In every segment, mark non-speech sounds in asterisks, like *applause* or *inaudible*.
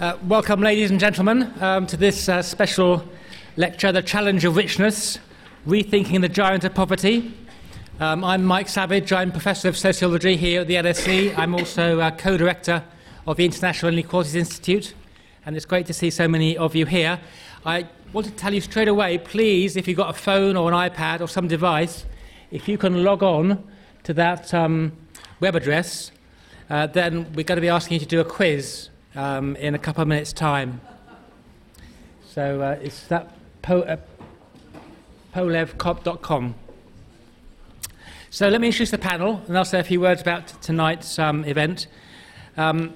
Uh, welcome, ladies and gentlemen, um, to this uh, special lecture, The Challenge of Richness Rethinking the Giant of Poverty. Um, I'm Mike Savage, I'm Professor of Sociology here at the LSE. I'm also uh, co director of the International Inequalities Institute, and it's great to see so many of you here. I want to tell you straight away please, if you've got a phone or an iPad or some device, if you can log on to that um, web address, uh, then we're going to be asking you to do a quiz um, in a couple of minutes' time. So uh, it's that po- uh, polevcop.com. So let me introduce the panel, and I'll say a few words about tonight's um, event. Um,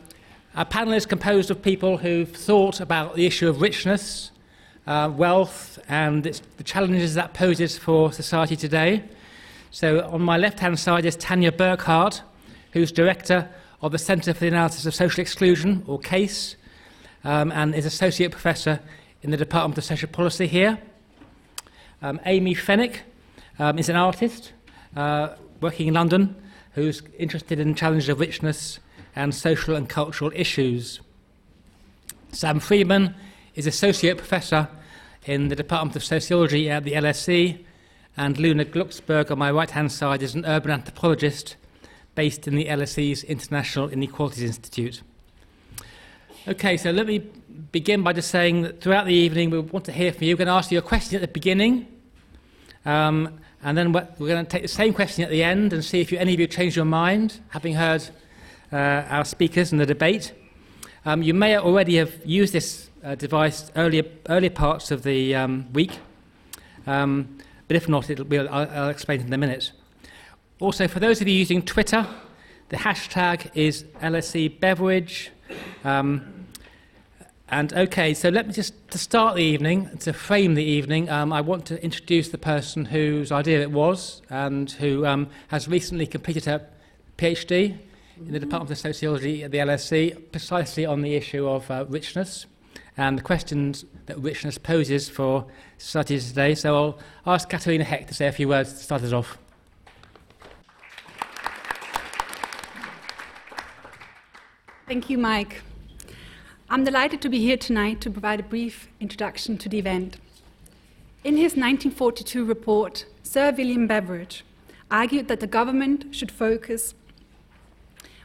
our panel is composed of people who've thought about the issue of richness, uh, wealth, and the challenges that poses for society today. So on my left-hand side is Tania Burchardt, who's director of the Centre for the Analysis of Social Exclusion, or CASE, um, and is Associate Professor in the Department of Social Policy here. Um, Amy Feneck um, is an artist uh, working in London who's interested in challenges of richness and social and cultural issues. Sam Friedman is Associate Professor in the Department of Sociology at the LSE, and Luna Glucksberg on my right hand side is an urban anthropologist based in the LSE's International Inequalities Institute. Okay, so let me begin by just saying that throughout the evening we want to hear from you. We're going to ask you a question at the beginning, um, and then we're going to take the same question at the end and see if you, any of you change your mind, having heard uh, our speakers and the debate. Um, you may already have used this uh, device earlier, earlier parts of the um, week, um, but if not, I'll, I'll explain in a minute. Also, for those of you using Twitter, the hashtag is LSE Beveridge. Um, and okay, so let me just to start the evening, to frame the evening, um, I want to introduce the person whose idea it was and who um, has recently completed her PhD in the Department of Sociology at the LSE, precisely on the issue of uh, richness and the questions that richness poses for society today. So I'll ask Katharina Hecht to say a few words to start us off. Thank you, Mike. I'm delighted to be here tonight to provide a brief introduction to the event. In his 1942 report, Sir William Beveridge argued that the government should focus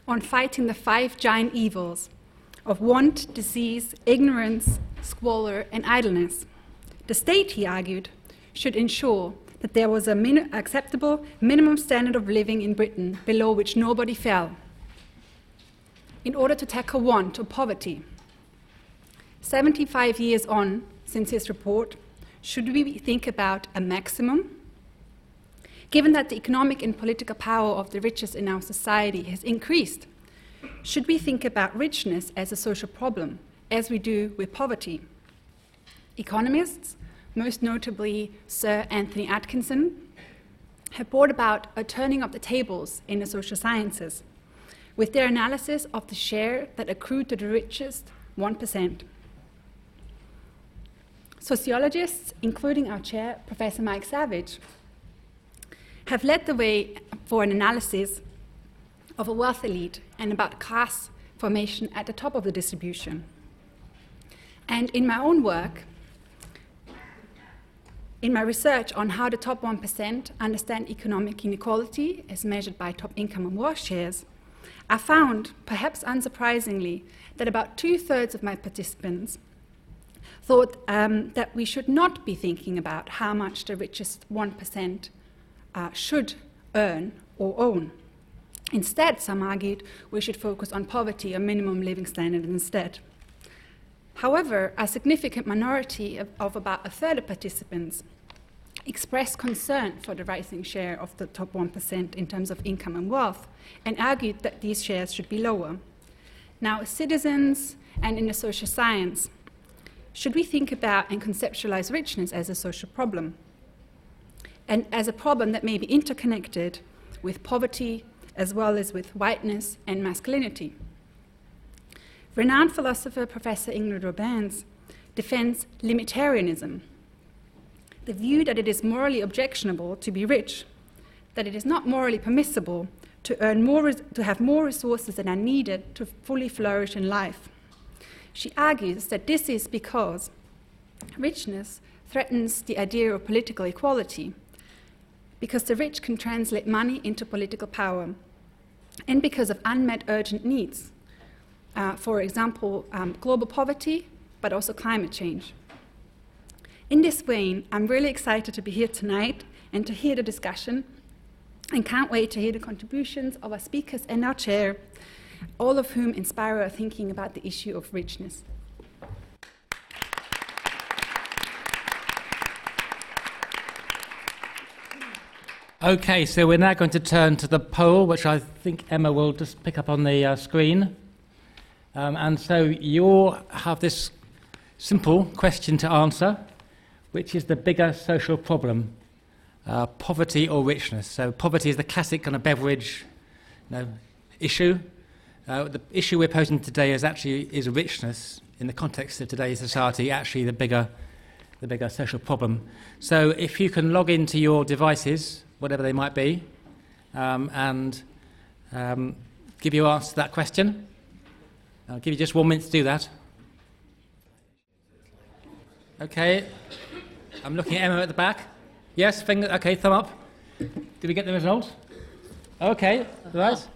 on fighting the five giant evils of want, disease, ignorance, squalor, and idleness. The state, he argued, should ensure that there was an min- acceptable minimum standard of living in Britain below which nobody fell in order to tackle want or poverty. 75 years on since his report, should we think about a maximum? Given that the economic and political power of the richest in our society has increased, should we think about richness as a social problem, as we do with poverty? Economists, most notably Sir Anthony Atkinson, have brought about a turning of the tables in the social sciences with their analysis of the share that accrued to the richest 1%. Sociologists, including our chair, Professor Mike Savage, have led the way for an analysis of a wealth elite and about class formation at the top of the distribution. And in my own work, in my research on how the top 1% understand economic inequality as measured by top income and wealth shares, I found, perhaps unsurprisingly, that about two thirds of my participants thought um, that we should not be thinking about how much the richest 1% uh, should earn or own. Instead, some argued we should focus on poverty or minimum living standard instead. However, a significant minority of, of about a third of participants expressed concern for the rising share of the top 1% in terms of income and wealth and argued that these shares should be lower. Now, as citizens and in the social science, should we think about and conceptualize richness as a social problem? And as a problem that may be interconnected with poverty as well as with whiteness and masculinity. Renowned philosopher Professor Ingrid Robeyns defends limitarianism the view that it is morally objectionable to be rich, that it is not morally permissible to earn more, to have more resources than are needed to fully flourish in life. She argues that this is because richness threatens the idea of political equality, because the rich can translate money into political power, and because of unmet urgent needs. Uh, for example, um, global poverty, but also climate change. In this vein, I'm really excited to be here tonight and to hear the discussion, and can't wait to hear the contributions of our speakers and our chair, all of whom inspire our thinking about the issue of richness. Okay, so we're now going to turn to the poll, which I think Emma will just pick up on the uh, screen. Um, and so you'll have this simple question to answer which is the bigger social problem, uh, poverty or richness? So, poverty is the classic kind of Beveridge you know, issue. Uh, the issue we're posing today is actually is richness in the context of today's society actually the bigger, the bigger social problem. So, if you can log into your devices, whatever they might be, um, and um, give your answer to that question. I'll give you just one minute to do that. Okay. I'm looking at Emma at the back. Yes, finger. Okay, thumb up. Did we get the result? Okay, right.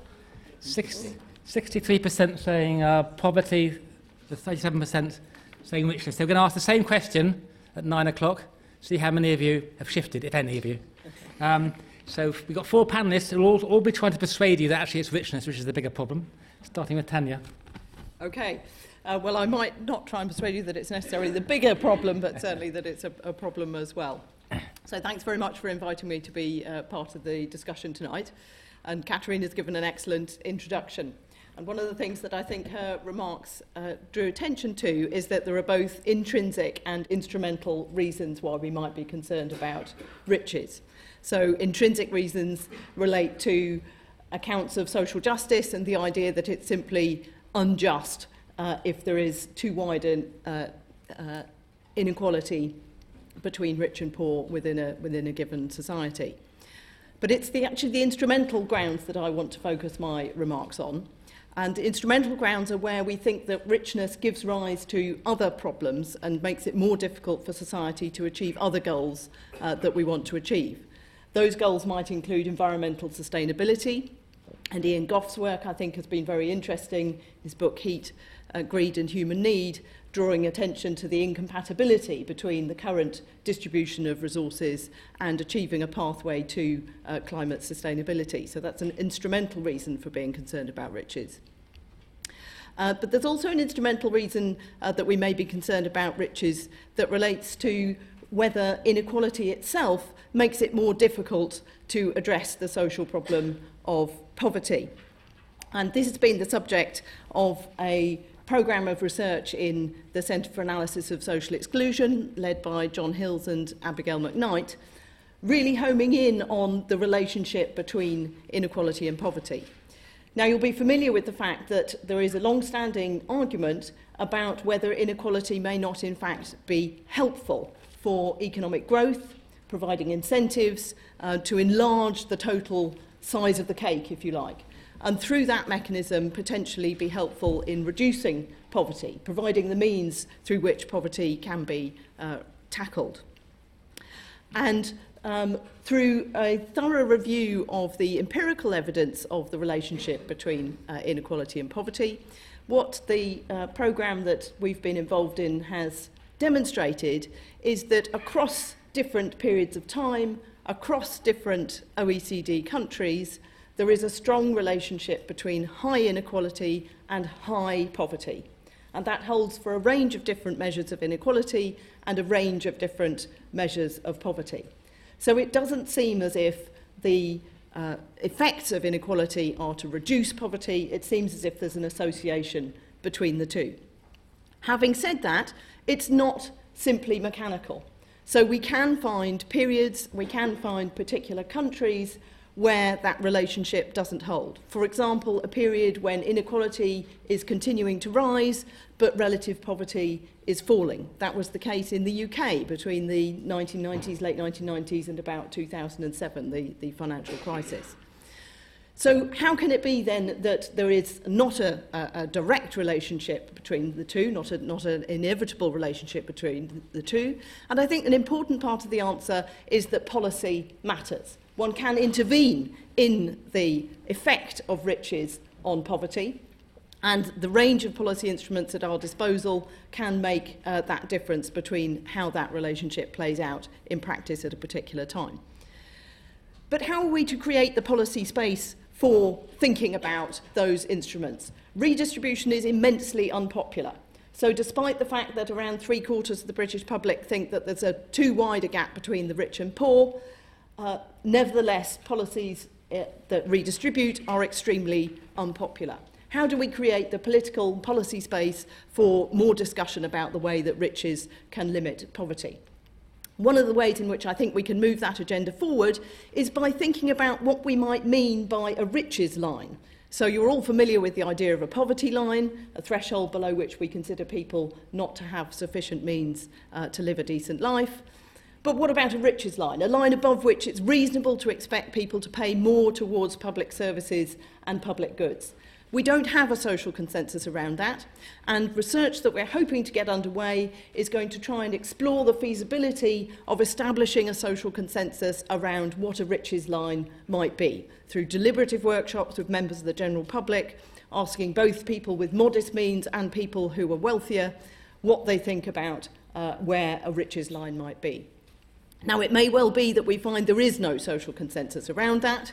63% saying uh, poverty, the 37% saying richness. So we're going to ask the same question at nine o'clock, see how many of you have shifted, if any of you. Um, so we've got four panelists who will all, all be trying to persuade you that actually it's richness which is the bigger problem, starting with Tania. Okay. Uh, well, I might not try and persuade you that it's necessarily the bigger problem, but certainly that it's a, a problem as well. So thanks very much for inviting me to be uh, part of the discussion tonight. And Catherine has given an excellent introduction. And one of the things that I think her remarks uh, drew attention to is that there are both intrinsic and instrumental reasons why we might be concerned about riches. So intrinsic reasons relate to accounts of social justice and the idea that it's simply unjust uh, if there is too wide an uh, uh, inequality between rich and poor within a, within a given society. But it's the, actually the instrumental grounds that I want to focus my remarks on. And instrumental grounds are where we think that richness gives rise to other problems and makes it more difficult for society to achieve other goals uh, that we want to achieve. Those goals might include environmental sustainability, and Ian Gough's work, I think, has been very interesting. His book, Heat, uh, greed and human need, drawing attention to the incompatibility between the current distribution of resources and achieving a pathway to uh, climate sustainability. So that's an instrumental reason for being concerned about riches. Uh, but there's also an instrumental reason uh, that we may be concerned about riches that relates to whether inequality itself makes it more difficult to address the social problem of poverty. And this has been the subject of a programme of research in the Centre for Analysis of Social Exclusion, led by John Hills and Abigail McKnight, really homing in on the relationship between inequality and poverty. Now, you'll be familiar with the fact that there is a long-standing argument about whether inequality may not, in fact, be helpful for economic growth, providing incentives uh, to enlarge the total size of the cake, if you like and through that mechanism potentially be helpful in reducing poverty, providing the means through which poverty can be uh, tackled. And um, through a thorough review of the empirical evidence of the relationship between uh, inequality and poverty, what the uh, programme that we've been involved in has demonstrated is that across different periods of time, across different OECD countries, there is a strong relationship between high inequality and high poverty. And that holds for a range of different measures of inequality and a range of different measures of poverty. So it doesn't seem as if the uh, effects of inequality are to reduce poverty. It seems as if there's an association between the two. Having said that, it's not simply mechanical. So we can find periods, we can find particular countries where that relationship doesn't hold. For example, a period when inequality is continuing to rise, but relative poverty is falling. That was the case in the UK between the 1990s, late 1990s, and about 2007, the, the financial crisis. So, how can it be then that there is not a, a, a direct relationship between the two, not, a, not an inevitable relationship between the two? And I think an important part of the answer is that policy matters. One can intervene in the effect of riches on poverty, and the range of policy instruments at our disposal can make uh, that difference between how that relationship plays out in practice at a particular time. But how are we to create the policy space for thinking about those instruments. Redistribution is immensely unpopular. So, despite the fact that around three quarters of the British public think that there's a too wide a gap between the rich and poor, uh, nevertheless, policies uh, that redistribute are extremely unpopular. How do we create the political policy space for more discussion about the way that riches can limit poverty? One of the ways in which I think we can move that agenda forward is by thinking about what we might mean by a riches line. So you're all familiar with the idea of a poverty line, a threshold below which we consider people not to have sufficient means uh, to live a decent life. But what about a riches line? A line above which it's reasonable to expect people to pay more towards public services and public goods. We don't have a social consensus around that, and research that we're hoping to get underway is going to try and explore the feasibility of establishing a social consensus around what a riches line might be through deliberative workshops with members of the general public, asking both people with modest means and people who are wealthier what they think about uh, where a riches line might be. Now, it may well be that we find there is no social consensus around that,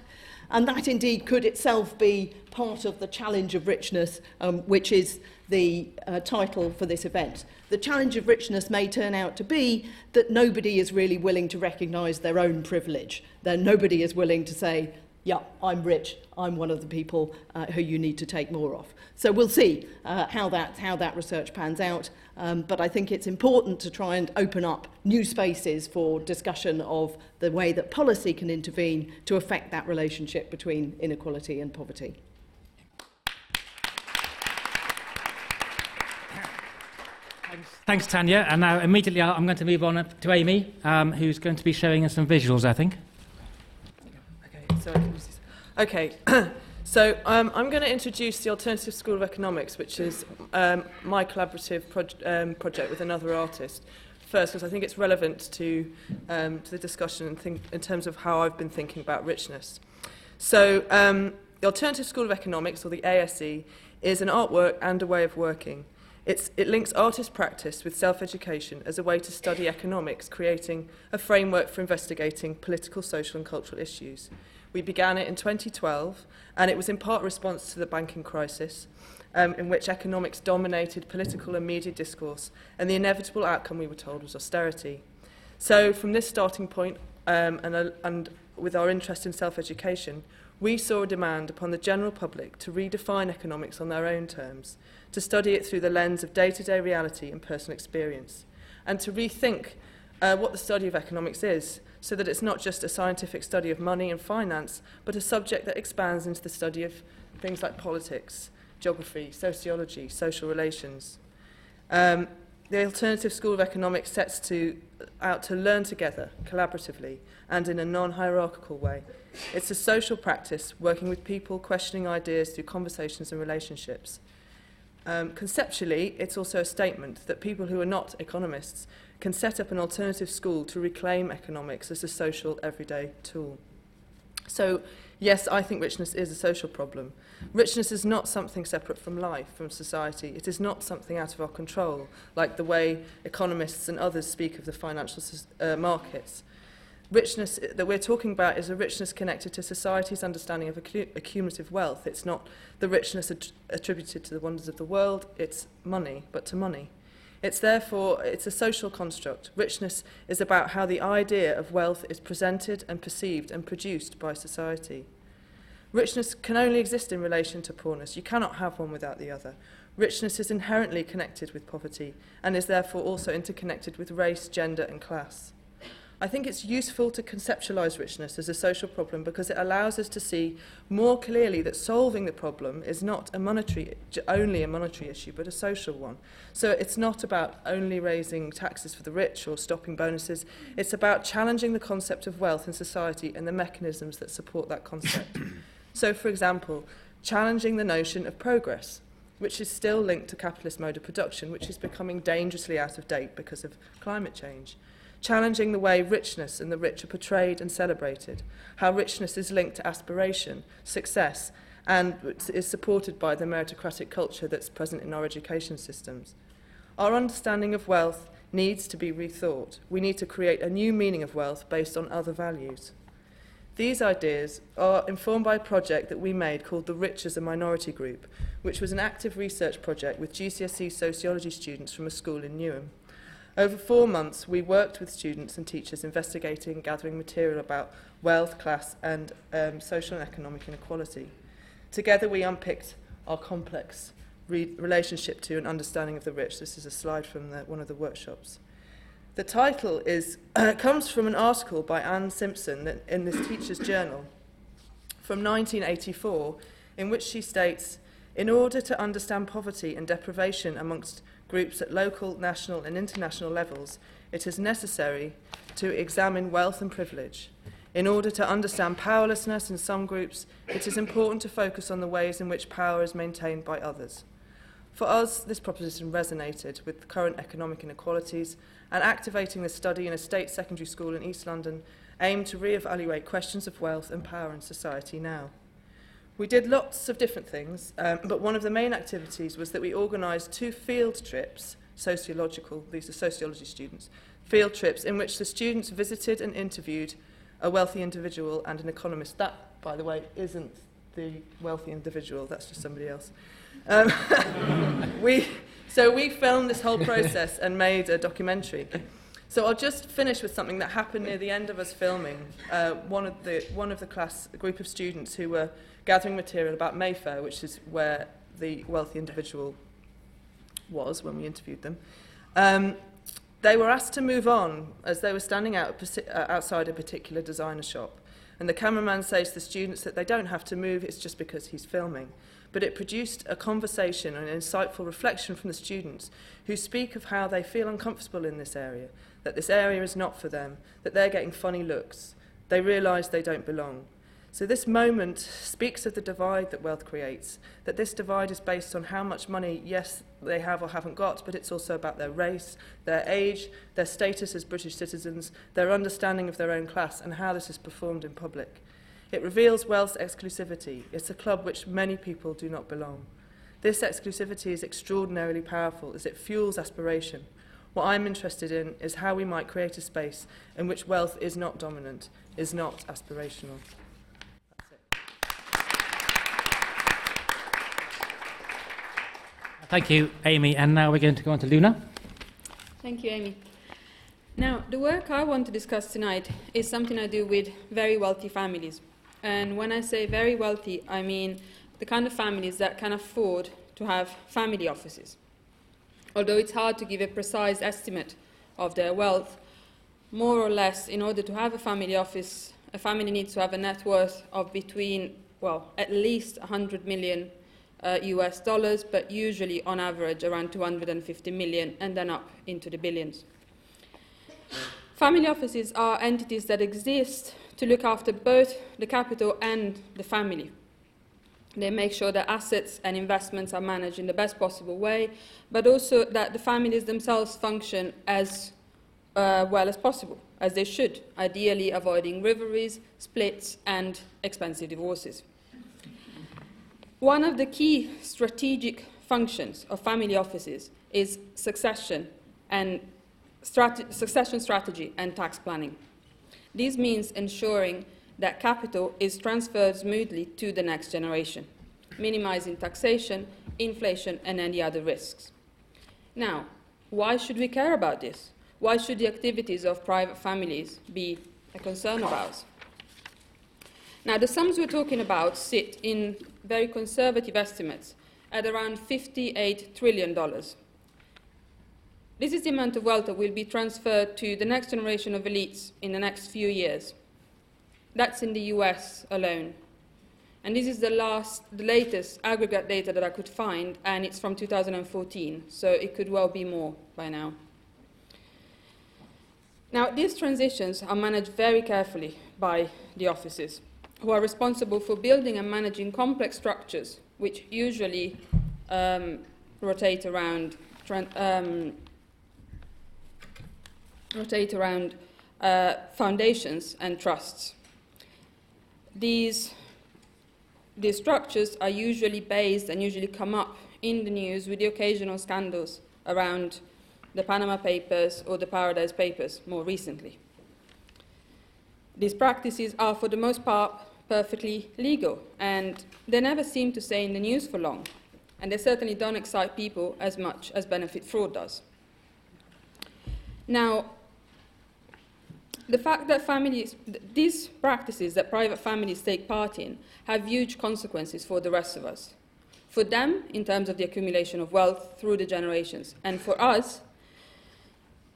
and that indeed could itself be part of the challenge of richness, um, which is the uh, title for this event. The challenge of richness may turn out to be that nobody is really willing to recognise their own privilege. That nobody is willing to say, yeah, I'm rich, I'm one of the people uh, who you need to take more of. So we'll see uh, how, that, how that research pans out, um, but I think it's important to try and open up new spaces for discussion of the way that policy can intervene to affect that relationship between inequality and poverty. Thanks, Tania. And now immediately I'm going to move on to Amy, um, who's going to be showing us some visuals, I think. Okay, okay. *clears throat* so um, I'm going to introduce the Alternative School of Economics, which is um, my collaborative um, project with another artist. First, because I think it's relevant to, um, to the discussion in, think, in terms of how I've been thinking about richness. So um, the Alternative School of Economics, or the ASE, is an artwork and a way of working. It's, it links artist practice with self-education as a way to study economics, creating a framework for investigating political, social and cultural issues. We began it in 2012, and it was in part response to the banking crisis, um, in which economics dominated political and media discourse, and the inevitable outcome, we were told, was austerity. So, from this starting point, um, and, uh, and with our interest in self education, we saw a demand upon the general public to redefine economics on their own terms, to study it through the lens of day to day reality and personal experience, and to rethink uh, what the study of economics is, so that it's not just a scientific study of money and finance, but a subject that expands into the study of things like politics, geography, sociology, social relations. Um, the Alternative School of Economics sets to, out to learn together, collaboratively, and in a non-hierarchical way. It's a social practice, working with people, questioning ideas through conversations and relationships. Um, conceptually, it's also a statement that people who are not economists can set up an alternative school to reclaim economics as a social, everyday tool. So, yes, I think richness is a social problem. Richness is not something separate from life, from society. It is not something out of our control, like the way economists and others speak of the financial uh, markets. richness that we're talking about is a richness connected to society's understanding of accumulative wealth. It's not the richness att attributed to the wonders of the world, it's money, but to money. It's therefore it's a social construct. Richness is about how the idea of wealth is presented and perceived and produced by society. Richness can only exist in relation to poorness. You cannot have one without the other. Richness is inherently connected with poverty and is therefore also interconnected with race, gender and class. I think it's useful to conceptualize richness as a social problem because it allows us to see more clearly that solving the problem is not a monetary, only a monetary issue, but a social one. So it's not about only raising taxes for the rich or stopping bonuses. It's about challenging the concept of wealth in society and the mechanisms that support that concept. *coughs* So, for example, challenging the notion of progress, which is still linked to capitalist mode of production, which is becoming dangerously out of date because of climate change. Challenging the way richness and the rich are portrayed and celebrated, how richness is linked to aspiration, success, and is supported by the meritocratic culture that's present in our education systems. Our understanding of wealth needs to be rethought. We need to create a new meaning of wealth based on other values. These ideas are informed by a project that we made called The Rich as a Minority Group, which was an active research project with GCSE sociology students from a school in Newham. Over four months, we worked with students and teachers investigating and gathering material about wealth, class, and um, social and economic inequality. Together, we unpicked our complex re- relationship to and understanding of the rich. This is a slide from the, one of the workshops. The title is, uh, *clears throat* comes from an article by Anne Simpson in this teacher's journal from 1984, in which she states In order to understand poverty and deprivation amongst groups at local, national, and international levels, it is necessary to examine wealth and privilege. In order to understand powerlessness in some groups, it is important to focus on the ways in which power is maintained by others. For us, this proposition resonated with current economic inequalities, and activating the study in a state secondary school in East London aimed to re-evaluate questions of wealth and power in society now. We did lots of different things, um, but one of the main activities was that we organised two field trips, sociological, these are sociology students, field trips in which the students visited and interviewed a wealthy individual and an economist. That, by the way, isn't the wealthy individual, that's just somebody else. Um, *laughs* we, so we filmed this whole process and made a documentary. So I'll just finish with something that happened near the end of us filming. Uh, one of the one of the class, a group of students who were gathering material about Mayfair, which is where the wealthy individual was when we interviewed them. Um, they were asked to move on as they were standing out, uh, outside a particular designer shop. And the cameraman says to the students that they don't have to move, it's just because he's filming but it produced a conversation and an insightful reflection from the students who speak of how they feel uncomfortable in this area, that this area is not for them, that they're getting funny looks. They realise they don't belong. So this moment speaks of the divide that wealth creates, that this divide is based on how much money, yes, they have or haven't got, but it's also about their race, their age, their status as British citizens, their understanding of their own class, and how this is performed in public. It reveals wealth's exclusivity. It's a club which many people do not belong. This exclusivity is extraordinarily powerful as it fuels aspiration. What I'm interested in is how we might create a space in which wealth is not dominant, is not aspirational. Thank you, Amy. And now we're going to go on to Luna. Thank you, Amy. Now, the work I want to discuss tonight is something I do with very wealthy families. And when I say very wealthy, I mean the kind of families that can afford to have family offices. Although it's hard to give a precise estimate of their wealth, more or less, in order to have a family office, a family needs to have a net worth of between, well, at least 100 million uh, US dollars, but usually on average around 250 million and then up into the billions. Family offices are entities that exist to look after both the capital and the family. They make sure that assets and investments are managed in the best possible way, but also that the families themselves function as uh, well as possible, as they should, ideally avoiding rivalries, splits, and expensive divorces. One of the key strategic functions of family offices is succession and strate succession strategy and tax planning. This means ensuring that capital is transferred smoothly to the next generation, minimizing taxation, inflation, and any other risks. Now, why should we care about this? Why should the activities of private families be a concern of ours? Now, the sums we're talking about sit in very conservative estimates at around $58 trillion. This is the amount of wealth that will be transferred to the next generation of elites in the next few years. That's in the US alone. And this is the, last, the latest aggregate data that I could find, and it's from 2014, so it could well be more by now. Now, these transitions are managed very carefully by the offices. Who are responsible for building and managing complex structures, which usually um, rotate around um, rotate around uh, foundations and trusts. These, these structures are usually based and usually come up in the news with the occasional scandals around the Panama Papers or the Paradise Papers more recently. These practices are, for the most part, perfectly legal, and they never seem to stay in the news for long, and they certainly don't excite people as much as benefit fraud does. Now, the fact that families, these practices that private families take part in have huge consequences for the rest of us. For them, in terms of the accumulation of wealth through the generations, and for us,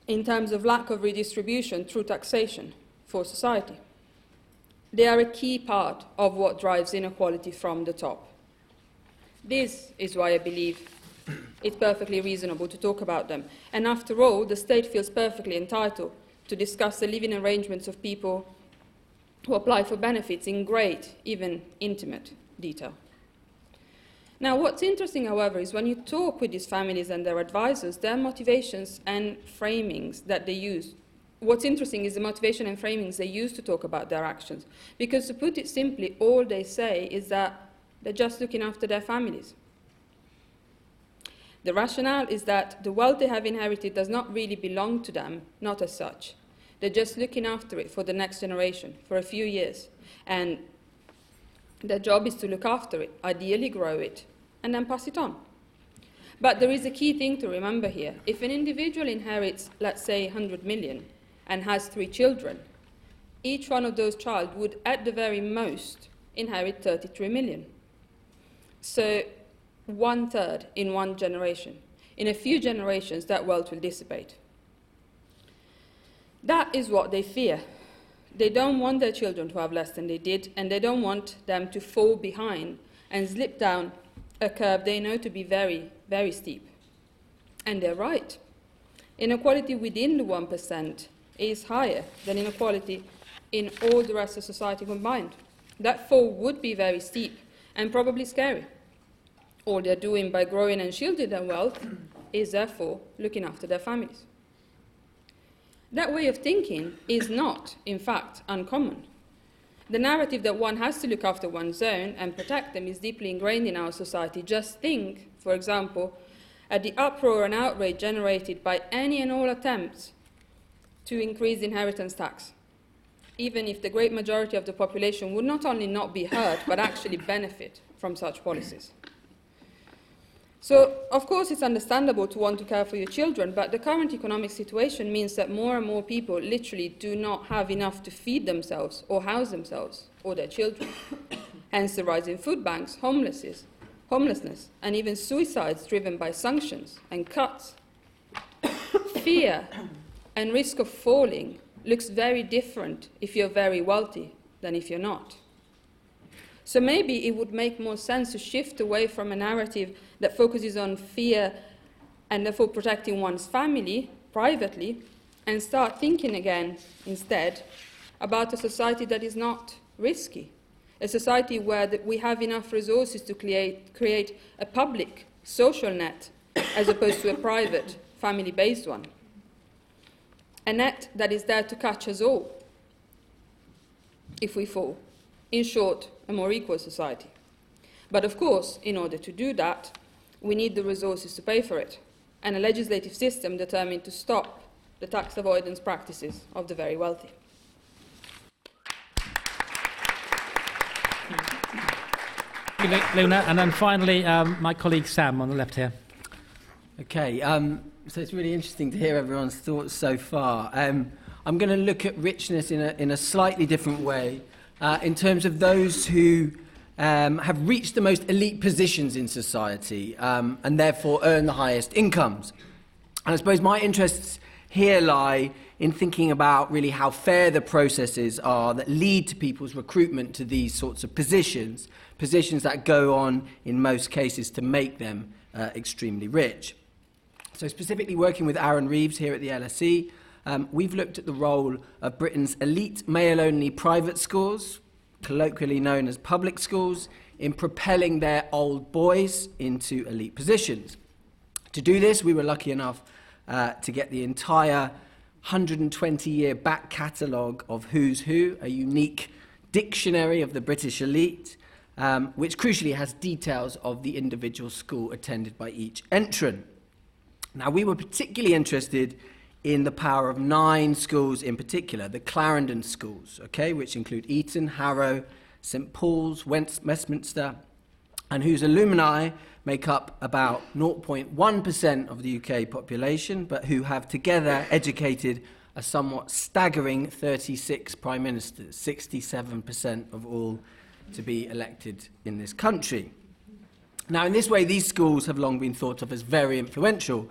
in terms of lack of redistribution through taxation for society. They are a key part of what drives inequality from the top. This is why I believe it's perfectly reasonable to talk about them. And after all, the state feels perfectly entitled to discuss the living arrangements of people who apply for benefits in great, even intimate detail. Now, what's interesting, however, is when you talk with these families and their advisors, their motivations and framings that they use. What's interesting is the motivation and framings they use to talk about their actions. Because to put it simply, all they say is that they're just looking after their families. The rationale is that the wealth they have inherited does not really belong to them, not as such. They're just looking after it for the next generation, for a few years. And their job is to look after it, ideally grow it, and then pass it on. But there is a key thing to remember here. If an individual inherits, let's say, 100 million and has three children, each one of those child would, at the very most, inherit 33 million. So, one third in one generation. In a few generations, that wealth will dissipate. That is what they fear they don't want their children to have less than they did, and they don't want them to fall behind and slip down a curve they know to be very, very steep. And they're right. Inequality within the 1% is higher than inequality in all the rest of society combined. That fall would be very steep and probably scary. All they're doing by growing and shielding their wealth is therefore looking after their families. That way of thinking is not, in fact, uncommon. The narrative that one has to look after one's own and protect them is deeply ingrained in our society. Just think, for example, at the uproar and outrage generated by any and all attempts to increase inheritance tax, even if the great majority of the population would not only not be hurt, but actually benefit from such policies. So, of course, it's understandable to want to care for your children, but the current economic situation means that more and more people literally do not have enough to feed themselves or house themselves or their children. *coughs* Hence the rise in food banks, homelessness, homelessness, and even suicides driven by sanctions and cuts. *coughs* Fear and risk of falling looks very different if you're very wealthy than if you're not. So maybe it would make more sense to shift away from a narrative that focuses on fear and therefore protecting one's family privately and start thinking again instead about a society that is not risky, a society where we have enough resources to create, create a public social net as opposed to a private family based one. A net that is there to catch us all if we fall. In short, a more equal society. But of course, in order to do that, we need the resources to pay for it, and a legislative system determined to stop the tax avoidance practices of the very wealthy. Luna, and then finally, um, my colleague Sam on the left here. Okay, um, so it's really interesting to hear everyone's thoughts so far. Um, I'm going to look at richness in a, in a slightly different way uh, in terms of those who um, have reached the most elite positions in society um, and therefore earn the highest incomes. And I suppose my interests here lie in thinking about really how fair the processes are that lead to people's recruitment to these sorts of positions, positions that go on in most cases to make them uh, extremely rich. So, specifically working with Aaron Reeves here at the LSE, um, we've looked at the role of Britain's elite male only private schools, colloquially known as public schools, in propelling their old boys into elite positions. To do this, we were lucky enough uh, to get the entire 120 year back catalogue of Who's Who, a unique dictionary of the British elite, um, which crucially has details of the individual school attended by each entrant. Now, we were particularly interested in the power of nine schools in particular, the Clarendon schools, okay, which include Eton, Harrow, St Paul's, Westminster, and whose alumni make up about 0.1% of the UK population, but who have together educated a somewhat staggering 36 prime ministers, 67% of all to be elected in this country. Now, in this way, these schools have long been thought of as very influential,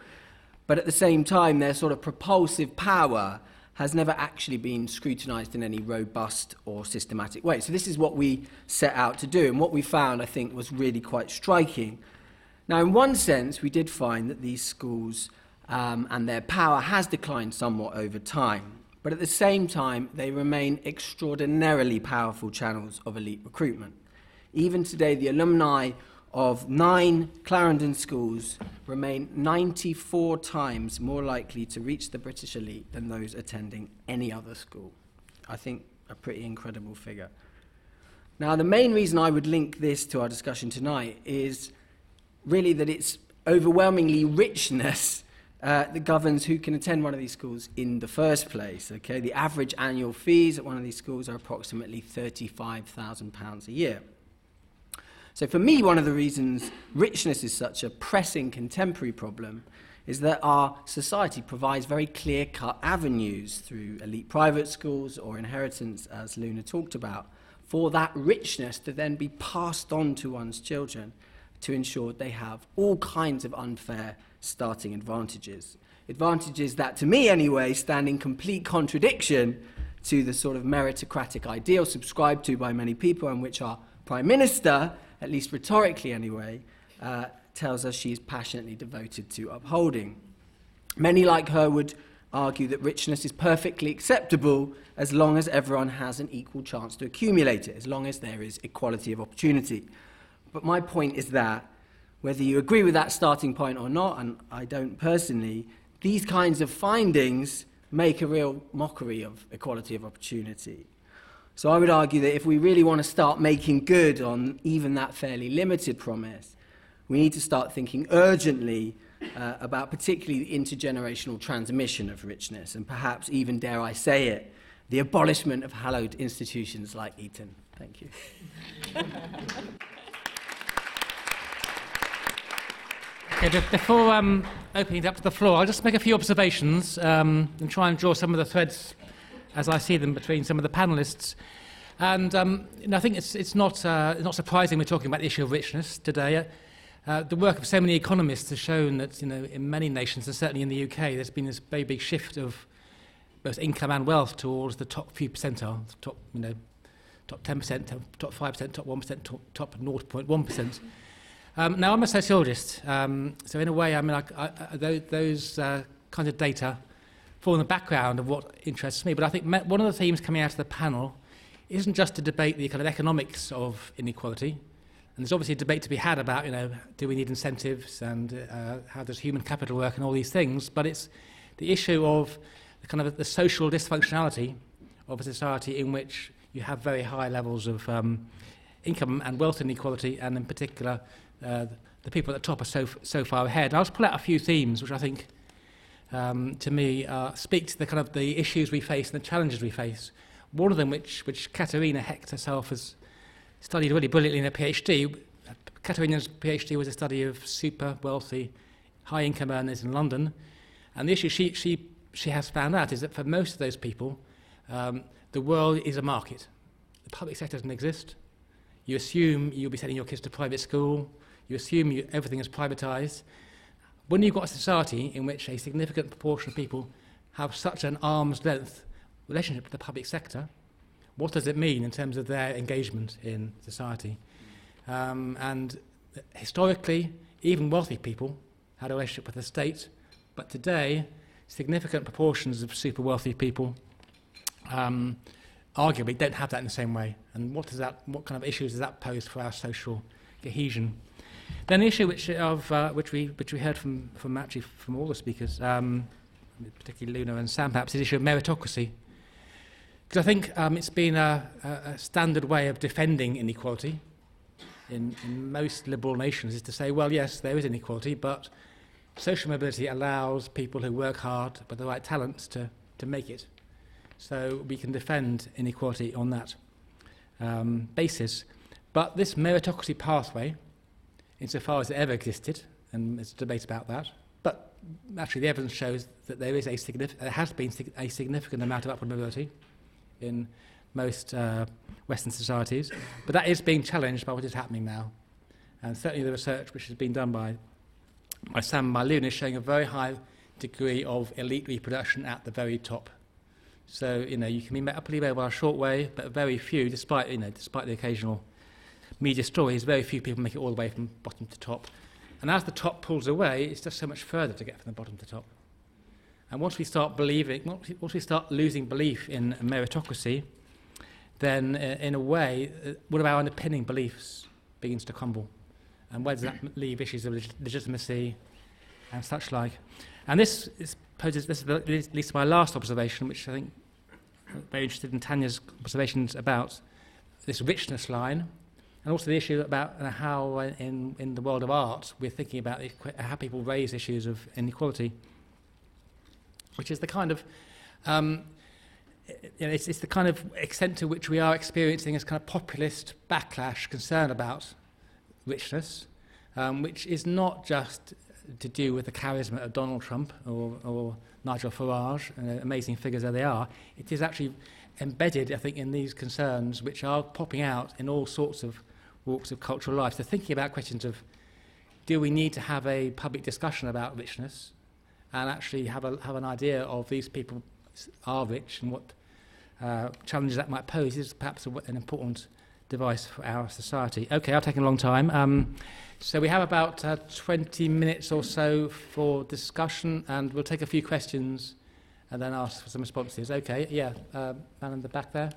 but at the same time, their sort of propulsive power has never actually been scrutinised in any robust or systematic way. So, this is what we set out to do, and what we found, I think, was really quite striking. Now, in one sense, we did find that these schools um, and their power has declined somewhat over time, but at the same time, they remain extraordinarily powerful channels of elite recruitment. Even today, the alumni of nine Clarendon schools remain 94 times more likely to reach the British elite than those attending any other school. I think a pretty incredible figure. Now, the main reason I would link this to our discussion tonight is really that it's overwhelmingly richness uh, that governs who can attend one of these schools in the first place. Okay, the average annual fees at one of these schools are approximately £35,000 a year. So, for me, one of the reasons richness is such a pressing contemporary problem is that our society provides very clear cut avenues through elite private schools or inheritance, as Luna talked about, for that richness to then be passed on to one's children to ensure they have all kinds of unfair starting advantages. Advantages that, to me anyway, stand in complete contradiction to the sort of meritocratic ideal subscribed to by many people and which our Prime Minister at least rhetorically anyway, uh, tells us she is passionately devoted to upholding. Many, like her, would argue that richness is perfectly acceptable as long as everyone has an equal chance to accumulate it, as long as there is equality of opportunity. But my point is that whether you agree with that starting point or not, and I don't personally, these kinds of findings make a real mockery of equality of opportunity. So I would argue that if we really want to start making good on even that fairly limited promise, we need to start thinking urgently uh, about particularly the intergenerational transmission of richness and perhaps even, dare I say it, the abolishment of hallowed institutions like Eton. Thank you. okay, before um, opening it up to the floor, I'll just make a few observations um, and try and draw some of the threads as I see them between some of the panelists. And um, know, I think it's, it's not, uh, not surprising we're talking about the issue of richness today. Uh, the work of so many economists has shown that you know, in many nations, and certainly in the UK, there's been this very big shift of both income and wealth towards the top few percentile, top, you know, top 10%, top 5%, top 1%, top, top 0.1%. Um, now, I'm a sociologist, um, so in a way, I mean, I, I, those uh, kinds of data in the background of what interests me. But I think one of the themes coming out of the panel isn't just to debate the kind of economics of inequality. And there's obviously a debate to be had about, you know, do we need incentives and uh, how does human capital work and all these things. But it's the issue of the kind of the social dysfunctionality of a society in which you have very high levels of um, income and wealth inequality, and in particular, uh, the people at the top are so, so far ahead. I'll just pull out a few themes which I think um, to me, uh, speak to the kind of the issues we face and the challenges we face. One of them, which, which Katharina Hecht herself has studied really brilliantly in her PhD, Katharina's PhD was a study of super wealthy, high income earners in London. And the issue she, she, she has found out is that for most of those people, um, the world is a market. The public sector doesn't exist. You assume you'll be sending your kids to private school. You assume you, everything is privatized. When you've got a society in which a significant proportion of people have such an arm's length relationship with the public sector, what does it mean in terms of their engagement in society? Um, and historically, even wealthy people had a relationship with the state, but today, significant proportions of super wealthy people um, arguably don't have that in the same way. And what, does that, what kind of issues does that pose for our social cohesion? Then the issue which, of, uh, which, we, which we heard from, from actually from all the speakers, um, particularly Luna and Sam perhaps, is the issue of meritocracy. Because I think um, it's been a, a, standard way of defending inequality in, in most liberal nations is to say, well, yes, there is inequality, but social mobility allows people who work hard with the right talents to, to make it. So we can defend inequality on that um, basis. But this meritocracy pathway, insofar as it ever existed, and there's debate about that, but actually the evidence shows that there is a there has been a significant amount of upward mobility in most uh, Western societies, but that is being challenged by what is happening now. And certainly the research which has been done by, by Sam Malone is showing a very high degree of elite reproduction at the very top. So, you know, you can be met upperly by a short way, but very few, despite, you know, despite the occasional media stories, very few people make it all the way from bottom to top. And as the top pulls away, it's just so much further to get from the bottom to top. And once we start believing, once we start losing belief in meritocracy, then uh, in a way, uh, one of our underpinning beliefs begins to crumble. And where does that leave issues of leg- legitimacy and such like? And this is, poses, this leads to my last observation, which I think I'm very interested in Tania's observations about this richness line, and also the issue about uh, how uh, in, in the world of art we're thinking about how people raise issues of inequality, which is the kind of um, you know, it's, it's the kind of extent to which we are experiencing this kind of populist backlash concern about richness, um, which is not just to do with the charisma of Donald Trump or, or Nigel Farage, uh, amazing figures as they are. It is actually embedded, I think, in these concerns which are popping out in all sorts of walks of cultural life. So thinking about questions of do we need to have a public discussion about richness and actually have, a, have an idea of these people are rich and what uh, challenges that might pose is perhaps a, an important device for our society. Okay, I've taken a long time. Um, so we have about uh, 20 minutes or so for discussion, and we'll take a few questions and then ask for some responses. Okay, yeah, uh, man in the back there.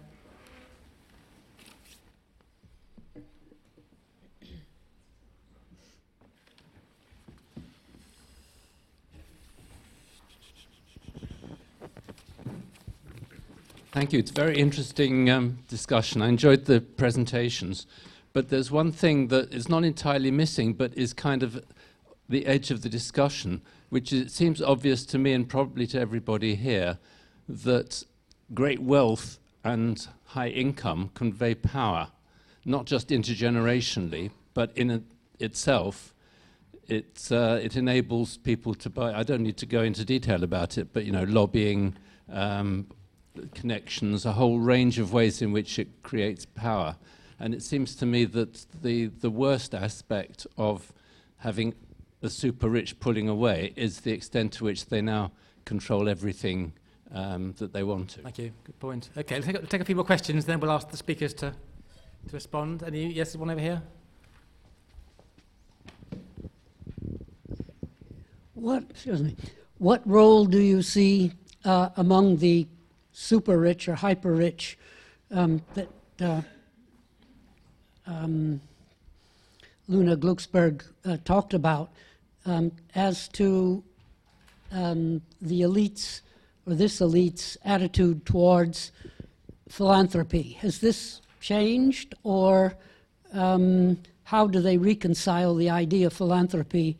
Thank you. It's a very interesting um, discussion. I enjoyed the presentations. But there's one thing that is not entirely missing, but is kind of the edge of the discussion, which is, it seems obvious to me and probably to everybody here that great wealth and high income convey power, not just intergenerationally, but in a, itself. It, uh, it enables people to buy. I don't need to go into detail about it, but you know, lobbying, um, connections, a whole range of ways in which it creates power. And it seems to me that the, the worst aspect of having the super rich pulling away is the extent to which they now control everything um, that they want to. Thank you. Good point. Okay, let's take, take a few more questions, then we'll ask the speakers to, to respond. Any, yes, one over here. What, excuse me, what role do you see uh, among the super rich or hyper rich um, that uh, um, Luna Glucksberg uh, talked about um, as to um, the elites or this elite's attitude towards philanthropy. Has this changed or um, how do they reconcile the idea of philanthropy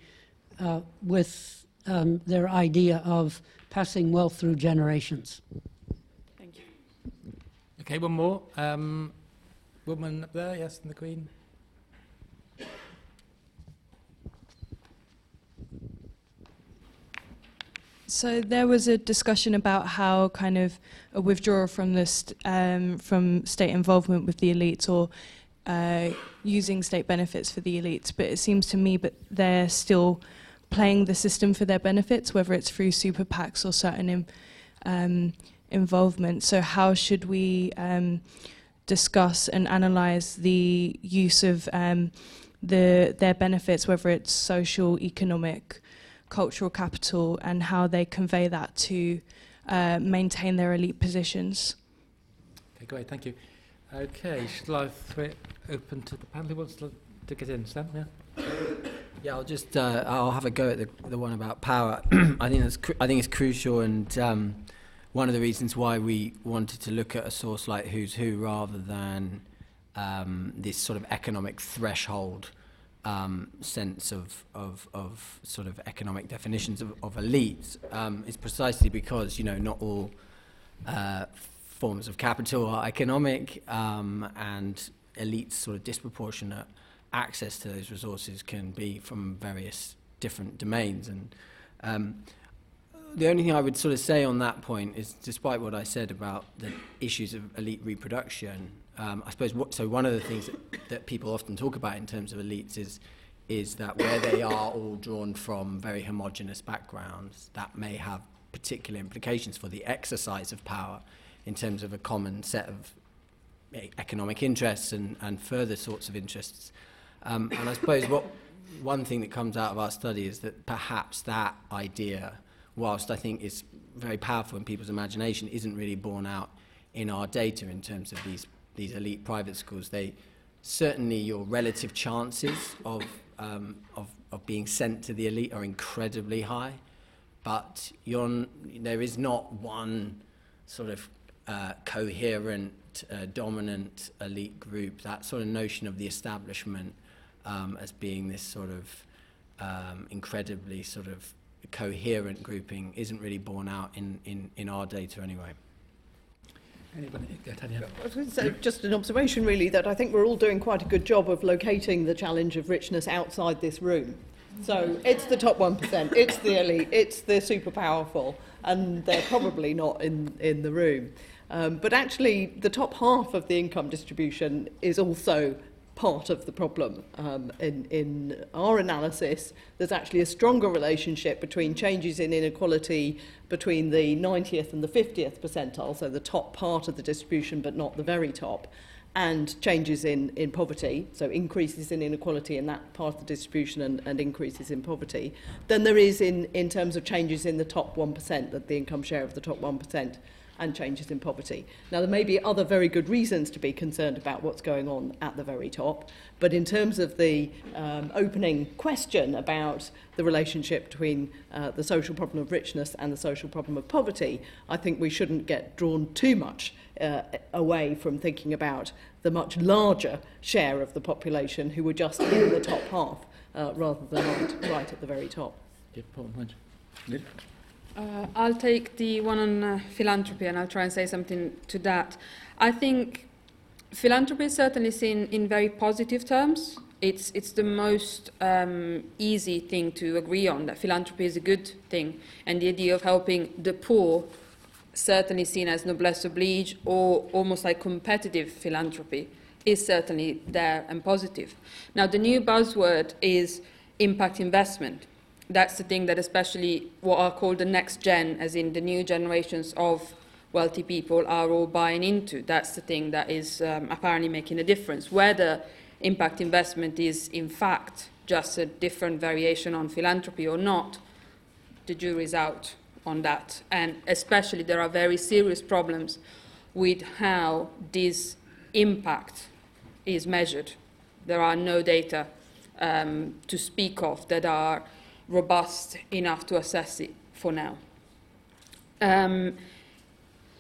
uh, with um, their idea of passing wealth through generations? Okay, one more. Um, woman up there, yes, in the Queen. So there was a discussion about how kind of a withdrawal from the st- um, from state involvement with the elites or uh, using state benefits for the elites, but it seems to me that they're still playing the system for their benefits, whether it's through super PACs or certain. Um, involvement. So, how should we um, discuss and analyze the use of um, the their benefits, whether it's social, economic, cultural capital, and how they convey that to uh, maintain their elite positions? Okay, great, thank you. Okay, shall I throw it open to the panel? Who wants to, to get in? Sam, yeah? Yeah, I'll just uh, I'll have a go at the, the one about power. *clears throat* I think that's cru- I think it's crucial, and um, one of the reasons why we wanted to look at a source like Who's Who rather than um, this sort of economic threshold um, sense of, of of sort of economic definitions of, of elites um, is precisely because you know not all uh, forms of capital are economic, um, and elites sort of disproportionate access to those resources can be from various different domains. And um, the only thing I would sort of say on that point is, despite what I said about the issues of elite reproduction, um, I suppose what, so. One of the things that, that people often talk about in terms of elites is is that where they are all drawn from very homogenous backgrounds, that may have particular implications for the exercise of power in terms of a common set of e- economic interests and, and further sorts of interests. Um, and I suppose what one thing that comes out of our study is that perhaps that idea, whilst I think is very powerful in people's imagination, isn't really borne out in our data in terms of these, these elite private schools. They certainly your relative chances of, um, of, of being sent to the elite are incredibly high, but you're, there is not one sort of uh, coherent, uh, dominant elite group. That sort of notion of the establishment um, as being this sort of um, incredibly sort of coherent grouping isn't really borne out in, in, in our data anyway. Anybody? Yeah, Tania. I was going to say just an observation really that I think we're all doing quite a good job of locating the challenge of richness outside this room. So it's the top 1%, it's the elite, it's the super powerful, and they're probably not in, in the room. Um, but actually, the top half of the income distribution is also part of the problem. Um, in, in our analysis, there's actually a stronger relationship between changes in inequality between the 90th and the 50th percentile, so the top part of the distribution but not the very top, and changes in, in poverty, so increases in inequality in that part of the distribution and, and increases in poverty, than there is in, in terms of changes in the top 1%, that the income share of the top 1% and changes in poverty. Now, there may be other very good reasons to be concerned about what's going on at the very top, but in terms of the um, opening question about the relationship between uh, the social problem of richness and the social problem of poverty, I think we shouldn't get drawn too much uh, away from thinking about the much larger share of the population who were just in the top half uh, rather than right, right at the very top. Yeah, Paul, mind. Lynn? Uh, I'll take the one on uh, philanthropy and I'll try and say something to that. I think philanthropy is certainly seen in very positive terms. It's, it's the most um, easy thing to agree on that philanthropy is a good thing, and the idea of helping the poor, certainly seen as noblesse oblige or almost like competitive philanthropy, is certainly there and positive. Now, the new buzzword is impact investment that's the thing that especially what are called the next gen, as in the new generations of wealthy people are all buying into. That's the thing that is um, apparently making a difference. Whether impact investment is in fact just a different variation on philanthropy or not, the jury's out on that. And especially there are very serious problems with how this impact is measured. There are no data um, to speak of that are robust enough to assess it for now. Um,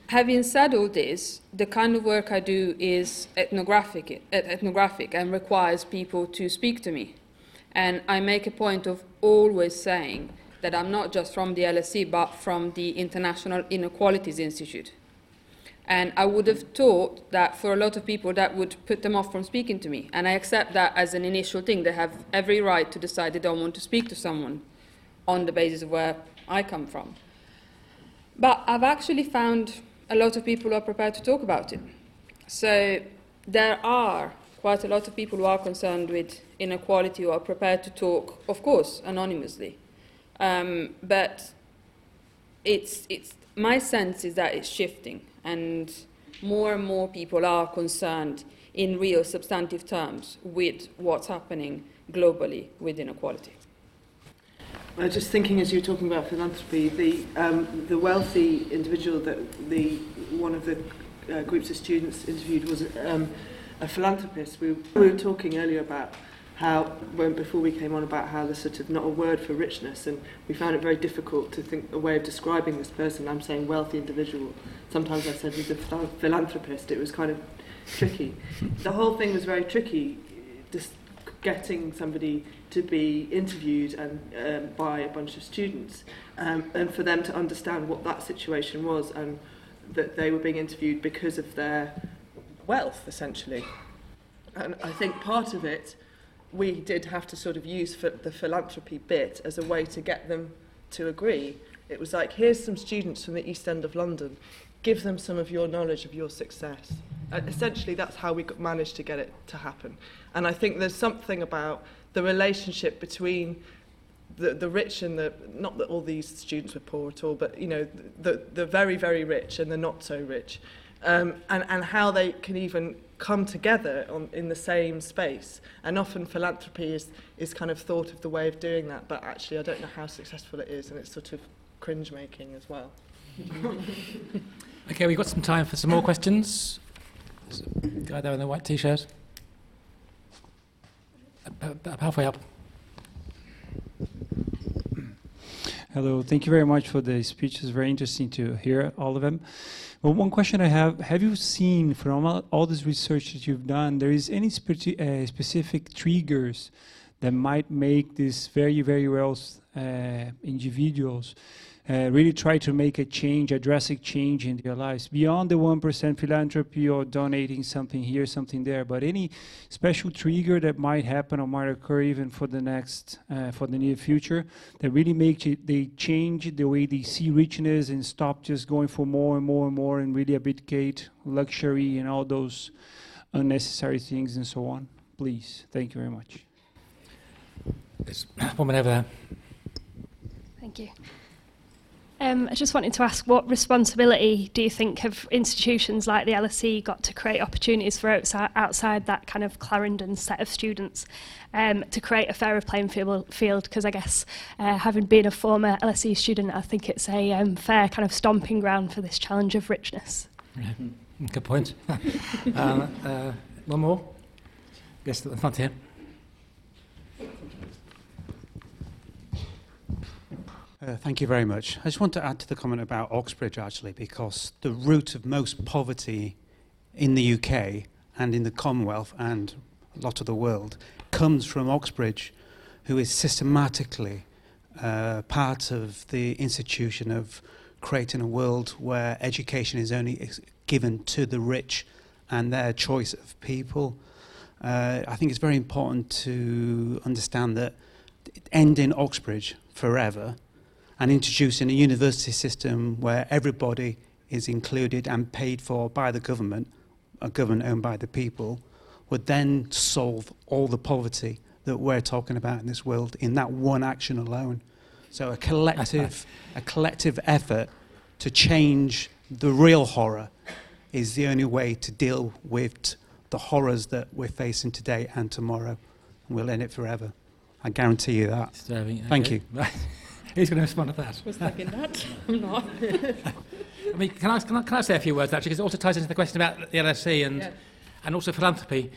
having said all this, the kind of work I do is ethnographic, ethnographic and requires people to speak to me. And I make a point of always saying that I'm not just from the LSE, but from the International Inequalities Institute. And I would have thought that for a lot of people that would put them off from speaking to me. And I accept that as an initial thing. They have every right to decide they don't want to speak to someone on the basis of where I come from. But I've actually found a lot of people who are prepared to talk about it. So there are quite a lot of people who are concerned with inequality who are prepared to talk, of course, anonymously. Um, but it's, it's, my sense is that it's shifting, and more and more people are concerned in real substantive terms with what's happening globally with inequality. Uh, just thinking as you were talking about philanthropy, the um, the wealthy individual that the one of the uh, groups of students interviewed was um, a philanthropist. We, we were talking earlier about how, when before we came on, about how there's sort of not a word for richness, and we found it very difficult to think a way of describing this person. I'm saying wealthy individual. Sometimes I said he's a philanthropist. It was kind of tricky. *laughs* the whole thing was very tricky, just getting somebody to be interviewed and um, by a bunch of students, um, and for them to understand what that situation was and that they were being interviewed because of their wealth, essentially. And I think part of it we did have to sort of use the philanthropy bit as a way to get them to agree. It was like, here's some students from the East End of London, give them some of your knowledge of your success. And essentially, that's how we managed to get it to happen. And I think there's something about the relationship between the, the rich and the, not that all these students were poor at all, but, you know, the, the very, very rich and the not so rich. Um, and, and how they can even come together on, in the same space. And often philanthropy is, is kind of thought of the way of doing that, but actually I don't know how successful it is, and it's sort of cringe making as well. *laughs* okay, we've got some time for some more questions. Guy there in the white t shirt. Halfway up. Hello, thank you very much for the speech. It's very interesting to hear all of them. Well, one question I have, have you seen from all, all this research that you've done, there is any spe uh, specific triggers that might make these very, very well uh, individuals uh, really try to make a change, a drastic change in their lives beyond the 1% philanthropy or donating something here, something there, but any special trigger that might happen or might occur even for the next, uh, for the near future that really makes it, they change the way they see richness and stop just going for more and more and more and really abdicate luxury and all those unnecessary things and so on. Please, thank you very much. There's one over there. Thank you. Um, I just wanted to ask what responsibility do you think have institutions like the LSE got to create opportunities for outside, outside that kind of Clarendon set of students um, to create a fairer playing field? Because I guess uh, having been a former LSE student, I think it's a um, fair kind of stomping ground for this challenge of richness. Yeah. Good point. um, *laughs* uh, one more. Yes, front here. Uh, thank you very much. I just want to add to the comment about Oxbridge actually, because the root of most poverty in the UK and in the Commonwealth and a lot of the world comes from Oxbridge, who is systematically uh, part of the institution of creating a world where education is only given to the rich and their choice of people. Uh, I think it's very important to understand that ending Oxbridge forever and introducing a university system where everybody is included and paid for by the government, a government owned by the people, would then solve all the poverty that we're talking about in this world in that one action alone. So a collective, a collective effort to change the real horror is the only way to deal with the horrors that we're facing today and tomorrow. And we'll end it forever. I guarantee you that. Thank you. *laughs* Who's going to respond to that? Was thinking that. *laughs* I'm not. *laughs* I mean, can I, can I, can I say a few words actually? Because it also ties into the question about the LSE and, yeah. and also philanthropy.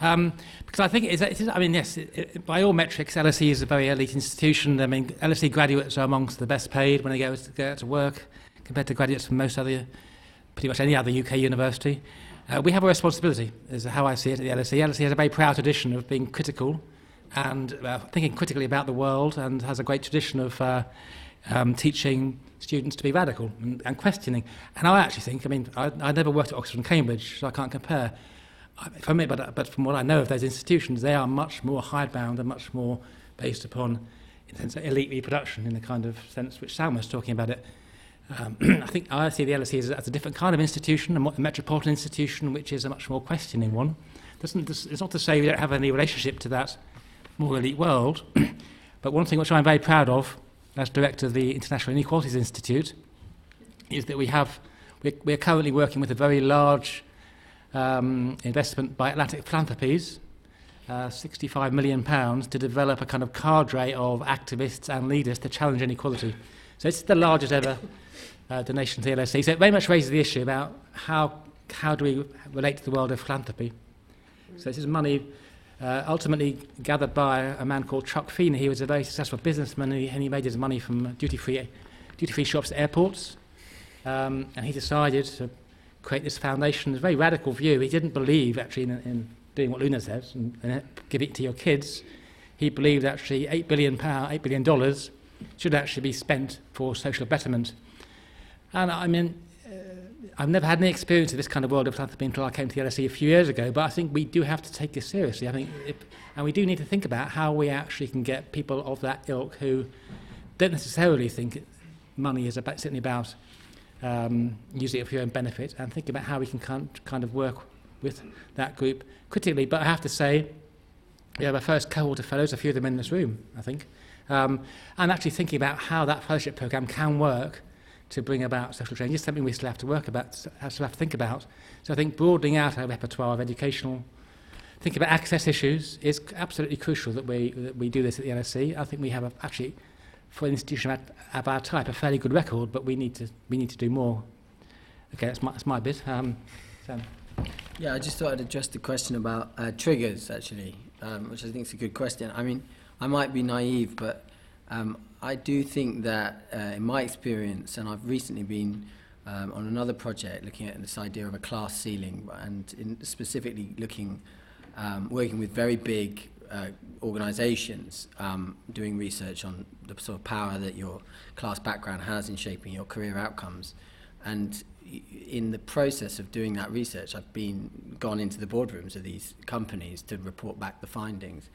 Um, because I think it is, it is I mean, yes, it, it, by all metrics, LSE is a very elite institution. I mean, LSE graduates are amongst the best paid when they go to, go to work compared to graduates from most other, pretty much any other UK university. Uh, we have a responsibility, is how I see it at the LSE. LSE has a very proud tradition of being critical and uh, thinking critically about the world and has a great tradition of uh, um, teaching students to be radical and, and questioning. And I actually think, I mean, I, I never worked at Oxford and Cambridge, so I can't compare. It, but, but from what I know of those institutions, they are much more hidebound and much more based upon in sense, elite reproduction in the kind of sense which Sam was talking about it. Um, *clears throat* I think I see the LSE as, as a different kind of institution, a metropolitan institution, which is a much more questioning one. Doesn't, it's not to say we don't have any relationship to that more elite world. *clears throat* but one thing which I'm very proud of as director of the International Inequalities Institute is that we have we're, we're currently working with a very large um, investment by Atlantic Philanthropies, uh, 65 million pounds, to develop a kind of cadre of activists and leaders to challenge inequality. So it's the largest ever uh, donation to the LSE. So it very much raises the issue about how how do we relate to the world of philanthropy? So this is money uh, ultimately gathered by a man called Chuck Feeney. He was a very successful businessman and he, and he made his money from duty-free, duty-free shops at airports. Um, and he decided to create this foundation. A very radical view. He didn't believe actually in, in doing what Luna says and, and it to your kids. He believed actually eight billion pound, eight billion dollars should actually be spent for social betterment. And I mean, I've never had any experience of this kind of world of philanthropy until I came to the LSE a few years ago, but I think we do have to take this seriously. I think, and we do need to think about how we actually can get people of that ilk who don't necessarily think money is about, certainly about um, using it for your own benefit, and think about how we can kind of work with that group critically. But I have to say, we have our first cohort of fellows, a few of them in this room, I think, um, and actually thinking about how that fellowship program can work to bring about social change is something we still have to work about, still have to think about. So I think broadening out our repertoire of educational, thinking about access issues is absolutely crucial that we, that we do this at the LSE. I think we have a, actually, for an institution of, of our type, a fairly good record, but we need to, we need to do more. Okay, that's my, that's my bit. Um, Sam. Yeah, I just thought I'd address the question about uh, triggers, actually, um, which I think is a good question. I mean, I might be naive, but um, I do think that, uh, in my experience, and I've recently been um, on another project looking at this idea of a class ceiling, and specifically looking, um, working with very big uh, organisations, um, doing research on the sort of power that your class background has in shaping your career outcomes. And in the process of doing that research, I've been gone into the boardrooms of these companies to report back the findings.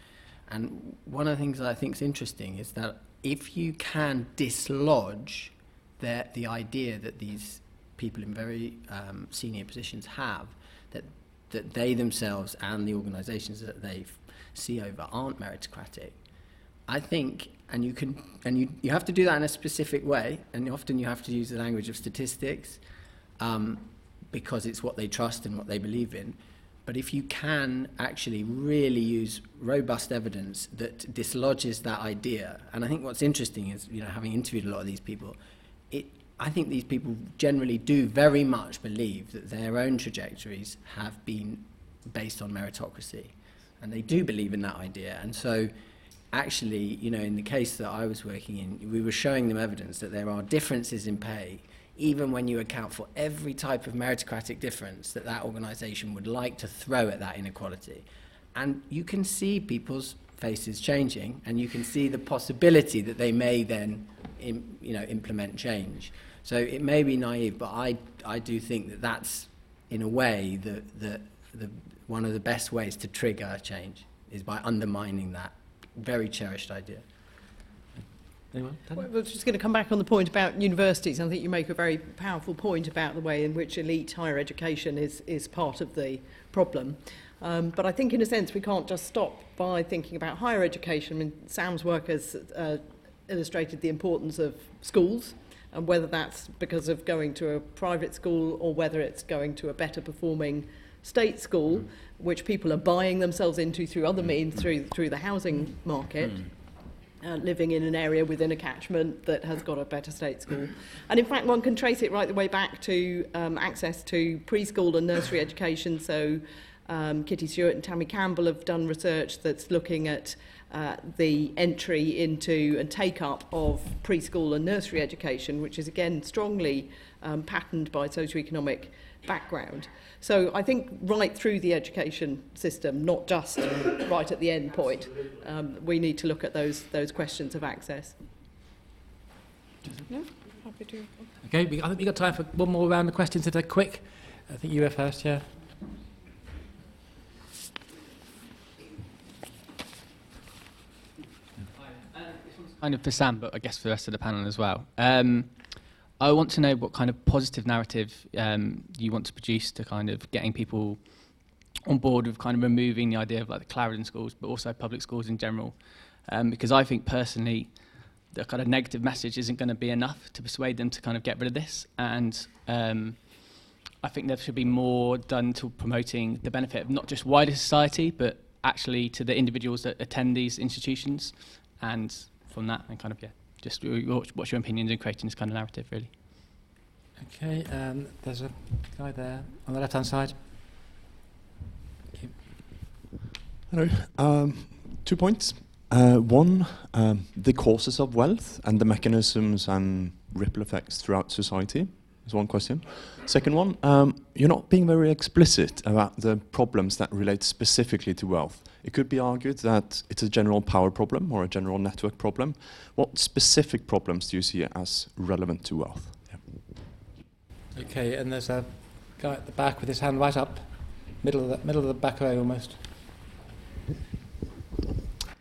And one of the things that I think is interesting is that if you can dislodge the, the idea that these people in very um, senior positions have, that, that they themselves and the organizations that they see over aren't meritocratic, I think, and you can, and you, you have to do that in a specific way, and often you have to use the language of statistics um, because it's what they trust and what they believe in. But if you can actually really use robust evidence that dislodges that idea, and I think what's interesting is, you know, having interviewed a lot of these people, it, I think these people generally do very much believe that their own trajectories have been based on meritocracy. And they do believe in that idea. And so, actually, you know, in the case that I was working in, we were showing them evidence that there are differences in pay even when you account for every type of meritocratic difference that that organization would like to throw at that inequality. And you can see people's faces changing, and you can see the possibility that they may then Im, you know, implement change. So it may be naive, but I, I do think that that's, in a way, the, the, the, one of the best ways to trigger change is by undermining that very cherished idea. Anyone? Well, we're just going to come back on the point about universities. I think you make a very powerful point about the way in which elite higher education is, is part of the problem. Um, but I think, in a sense, we can't just stop by thinking about higher education. I mean, Sam's work has uh, illustrated the importance of schools, and whether that's because of going to a private school or whether it's going to a better performing state school, which people are buying themselves into through other means, through, through the housing market. Mm uh, living in an area within a catchment that has got a better state school. And in fact, one can trace it right the way back to um, access to preschool and nursery education. So um, Kitty Stewart and Tammy Campbell have done research that's looking at uh, the entry into and take up of preschool and nursery education, which is again strongly um, patterned by socioeconomic background. So I think right through the education system, not just *coughs* right at the end point, um, we need to look at those, those questions of access. No? Happy to. Okay, we, I think we've got time for one more round of questions if they're quick. I think you were first, yeah. Kind of for Sam, but I guess for the rest of the panel as well. Um, I want to know what kind of positive narrative um, you want to produce to kind of getting people on board with kind of removing the idea of like the Clarendon schools, but also public schools in general. Um, because I think personally, the kind of negative message isn't going to be enough to persuade them to kind of get rid of this. And um, I think there should be more done to promoting the benefit of not just wider society, but actually to the individuals that attend these institutions. And from that, and kind of, yeah, just what's your opinions in creating this kind of narrative, really? Okay, um, there's a guy there on the left-hand side. Hello. Um, two points. Uh, one, um, the causes of wealth and the mechanisms and ripple effects throughout society is one question. Second one, um, you're not being very explicit about the problems that relate specifically to wealth. It could be argued that it's a general power problem or a general network problem. What specific problems do you see as relevant to wealth? Yeah. Okay, and there's a guy at the back with his hand right up, middle of the, middle of the back row almost.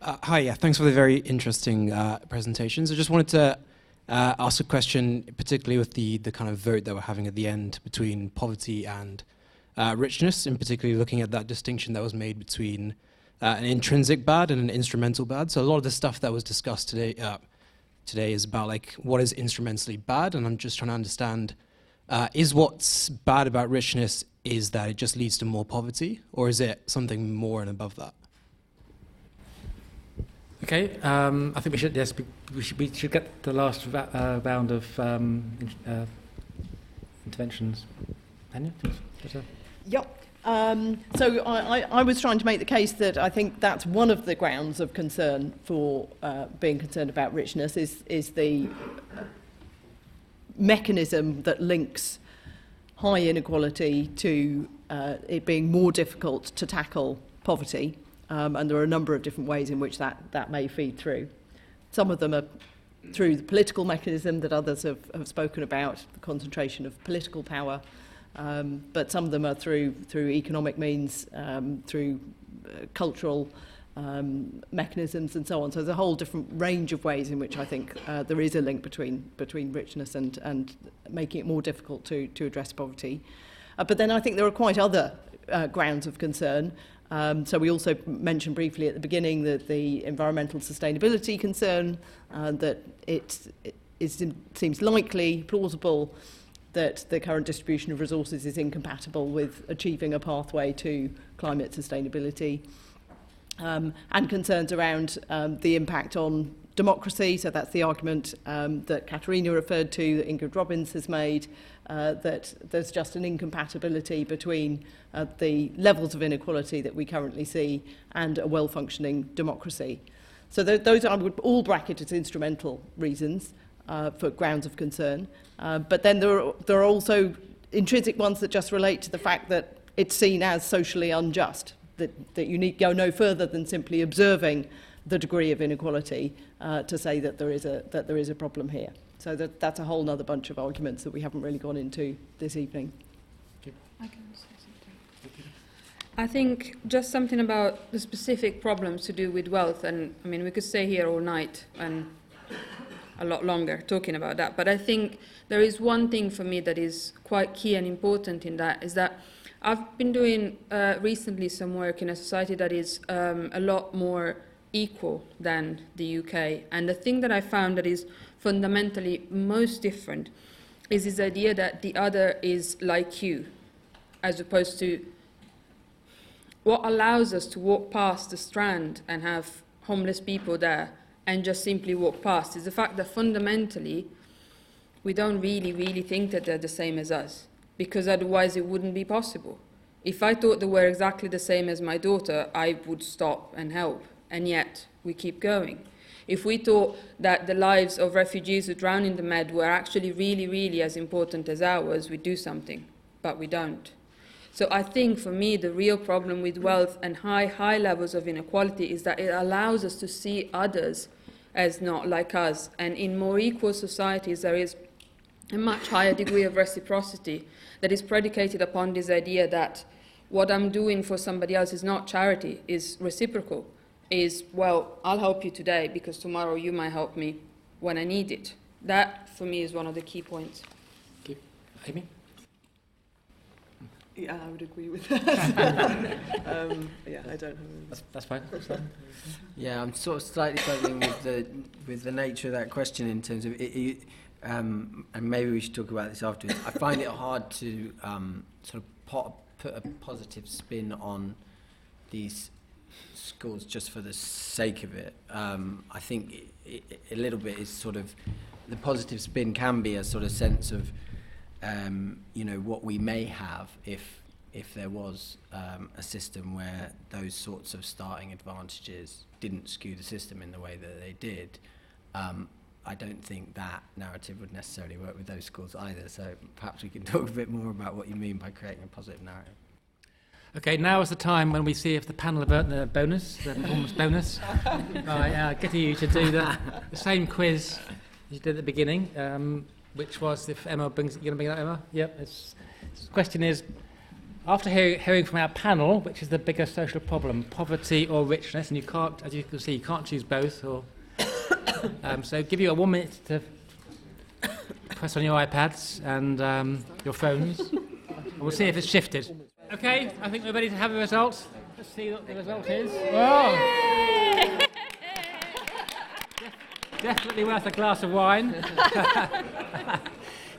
Uh, hi, yeah, thanks for the very interesting uh, presentations. I just wanted to uh, ask a question, particularly with the, the kind of vote that we're having at the end between poverty and uh, richness, and particularly looking at that distinction that was made between uh, an intrinsic bad and an instrumental bad. So a lot of the stuff that was discussed today uh, today is about like what is instrumentally bad, and I'm just trying to understand is what's bad about richness is that it just leads to more poverty, or is it something more and above that? Okay, um, I think we should yes we should, we should get the last ra- uh, round of um, in, uh, interventions. Anya, Yep. Um, so I, I, I was trying to make the case that I think that's one of the grounds of concern for uh, being concerned about richness is is the mechanism that links high inequality to uh, it being more difficult to tackle poverty. Um, and there are a number of different ways in which that, that may feed through. Some of them are through the political mechanism that others have, have spoken about, the concentration of political power, um, but some of them are through, through economic means, um, through uh, cultural um, mechanisms and so on. So there's a whole different range of ways in which I think uh, there is a link between, between richness and, and making it more difficult to, to address poverty. Uh, but then I think there are quite other uh, grounds of concern. Um, so we also mentioned briefly at the beginning that the environmental sustainability concern, uh, that it, it is, seems likely, plausible, that the current distribution of resources is incompatible with achieving a pathway to climate sustainability. Um, and concerns around um, the impact on democracy, so that's the argument um, that Katharina referred to, that Ingrid Robeyns has made, uh, that there's just an incompatibility between uh, the levels of inequality that we currently see and a well-functioning democracy. So th those are all bracketed as instrumental reasons uh, for grounds of concern. Uh, but then there are, there are also intrinsic ones that just relate to the fact that it's seen as socially unjust, that, that you need go no further than simply observing the degree of inequality uh, to say that there is a, that there is a problem here. So that, that's a whole other bunch of arguments that we haven't really gone into this evening. I can say something. I think just something about the specific problems to do with wealth, and I mean, we could stay here all night and a lot longer talking about that, but I think there is one thing for me that is quite key and important in that is that I've been doing uh, recently some work in a society that is um, a lot more equal than the UK, and the thing that I found that is fundamentally most different is this idea that the other is like you, as opposed to what allows us to walk past the strand and have homeless people there and just simply walk past is the fact that fundamentally we don't really, really think that they're the same as us, because otherwise it wouldn't be possible. If I thought they were exactly the same as my daughter, I would stop and help, and yet we keep going. If we thought that the lives of refugees who drown in the Med were actually really, really as important as ours, we'd do something, but we don't. So I think for me, the real problem with wealth and high, high levels of inequality is that it allows us to see others as not like us. And in more equal societies, there is a much higher degree of reciprocity that is predicated upon this idea that what I'm doing for somebody else is not charity, is reciprocal is, well, I'll help you today because tomorrow you might help me when I need it. That, for me, is one of the key points. Okay. Amy? Yeah, I would agree with that. *laughs* um, yeah, I don't have That's, that's fine. yeah, I'm sort of slightly struggling with the with the nature of that question in terms of it, it, um, and maybe we should talk about this afterwards. I find it hard to um, sort of put, put a positive spin on these schools just for the sake of it. Um, I think it, it, a little bit is sort of the positive spin can be a sort of sense of um, you know, what we may have if if there was um, a system where those sorts of starting advantages didn't skew the system in the way that they did, um, I don't think that narrative would necessarily work with those schools either. So perhaps we can *laughs* talk a bit more about what you mean by creating a positive narrative. Okay, now is the time when we see if the panel have earned the bonus, the performance bonus, *laughs* by uh, getting you to do the, the same quiz you did at the beginning, um, which was if Emma brings, you going to bring that, Emma? Yep. The question is, after hear, hearing from our panel, which is the bigger social problem, poverty or richness, and you can't, as you can see, you can't choose both, or *coughs* um, so give you a one minute to press on your iPads and um, your phones. and we'll see if it's shifted. Okay, I think we're ready to have the results. Let's see what the result is. Oh. Definitely worth a glass of wine. *laughs*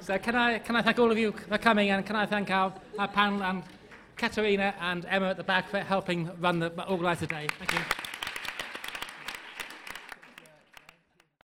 so can I, can I thank all of you for coming and can I thank our, our panel and Katerina and Emma at the back for helping run the, organise the day. Thank you.